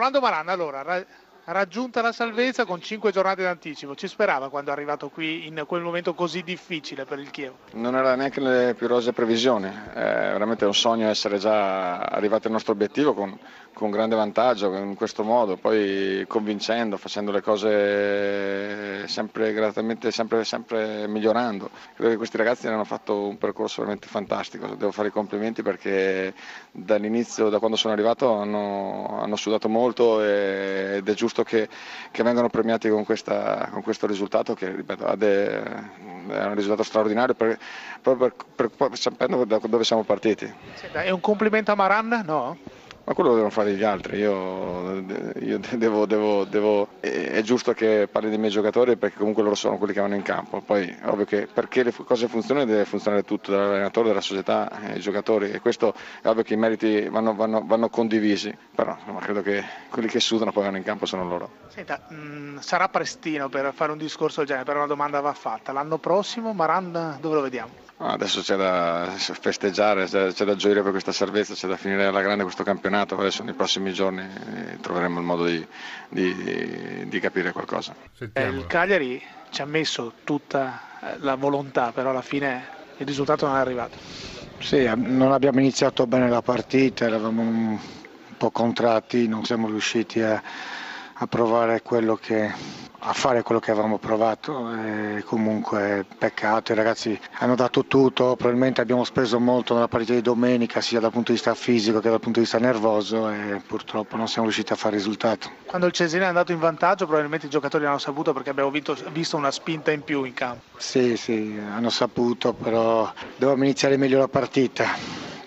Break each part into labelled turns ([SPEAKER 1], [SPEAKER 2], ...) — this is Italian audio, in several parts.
[SPEAKER 1] Rolando Maran, allora, ra- raggiunta la salvezza con 5 giornate d'anticipo, ci sperava quando è arrivato qui in quel momento così difficile per il Chievo?
[SPEAKER 2] Non era neanche le più rose previsioni, è veramente un sogno essere già arrivati al nostro obiettivo con, con grande vantaggio, in questo modo, poi convincendo, facendo le cose sempre gradatamente, sempre, sempre migliorando. Credo che questi ragazzi hanno fatto un percorso veramente fantastico, devo fare i complimenti perché dall'inizio, da quando sono arrivato, hanno, hanno sudato molto ed è giusto che, che vengano premiati con, questa, con, questo risultato che ripeto, è un risultato straordinario per, proprio per, per, sapendo da dove siamo partiti.
[SPEAKER 1] È un complimento a Maran? No?
[SPEAKER 2] Ma quello lo devono fare gli altri, io, io devo, devo, devo, è giusto che parli dei miei giocatori perché comunque loro sono quelli che vanno in campo, poi è ovvio che perché le cose funzionano deve funzionare tutto, dall'allenatore, dalla società, ai giocatori e questo è ovvio che i meriti vanno, vanno, vanno condivisi, però insomma, credo che quelli che sudano poi vanno in campo sono loro.
[SPEAKER 1] Senta, mh, mm, sarà prestino per fare un discorso del genere, però una domanda va fatta, l'anno prossimo Maran dove lo vediamo?
[SPEAKER 2] Adesso c'è da festeggiare, c'è, c'è, da gioire per questa salvezza, c'è da finire alla grande questo campionato, adesso nei prossimi giorni eh, troveremo il modo di, di, di capire qualcosa.
[SPEAKER 1] Eh, il Cagliari ci ha messo tutta eh, la volontà, però alla fine il risultato non è arrivato.
[SPEAKER 3] Sì, non abbiamo iniziato bene la partita, eravamo un po' contratti, non siamo riusciti a, a provare quello che a fare quello che avevamo provato e comunque peccato, i ragazzi hanno dato tutto, probabilmente abbiamo speso molto nella partita di domenica sia dal punto di vista fisico che dal punto di vista nervoso e purtroppo non siamo riusciti a fare risultato.
[SPEAKER 1] Quando il Cesena è andato in vantaggio probabilmente i giocatori hanno saputo perché abbiamo vinto, visto una spinta in più in campo.
[SPEAKER 3] Sì, sì, hanno saputo, però dovevamo iniziare meglio la partita.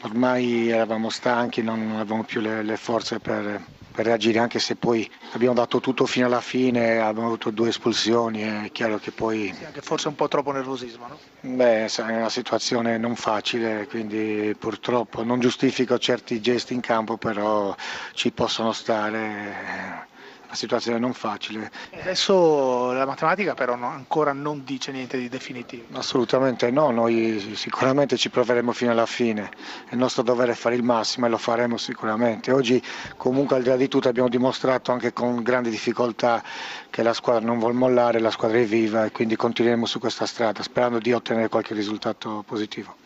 [SPEAKER 3] Ormai eravamo stanchi, non avevamo più le, le forze per, per reagire anche se poi abbiamo dato tutto fino alla fine, abbiamo avuto due espulsioni, è chiaro che poi...
[SPEAKER 1] Sì, anche forse un po' troppo nervosismo, no?
[SPEAKER 3] Beh, è una situazione non facile, quindi purtroppo non giustifico certi gesti in campo, però ci possono stare una situazione non facile.
[SPEAKER 1] Adesso la matematica però no, ancora non dice niente di definitivo.
[SPEAKER 3] Assolutamente no, noi sicuramente ci proveremo fino alla fine, è il nostro dovere fare il massimo e lo faremo sicuramente. Oggi comunque al di là di tutto abbiamo dimostrato anche con grandi difficoltà che la squadra non vuole mollare, la squadra è viva e quindi continueremo su questa strada sperando di ottenere qualche risultato positivo.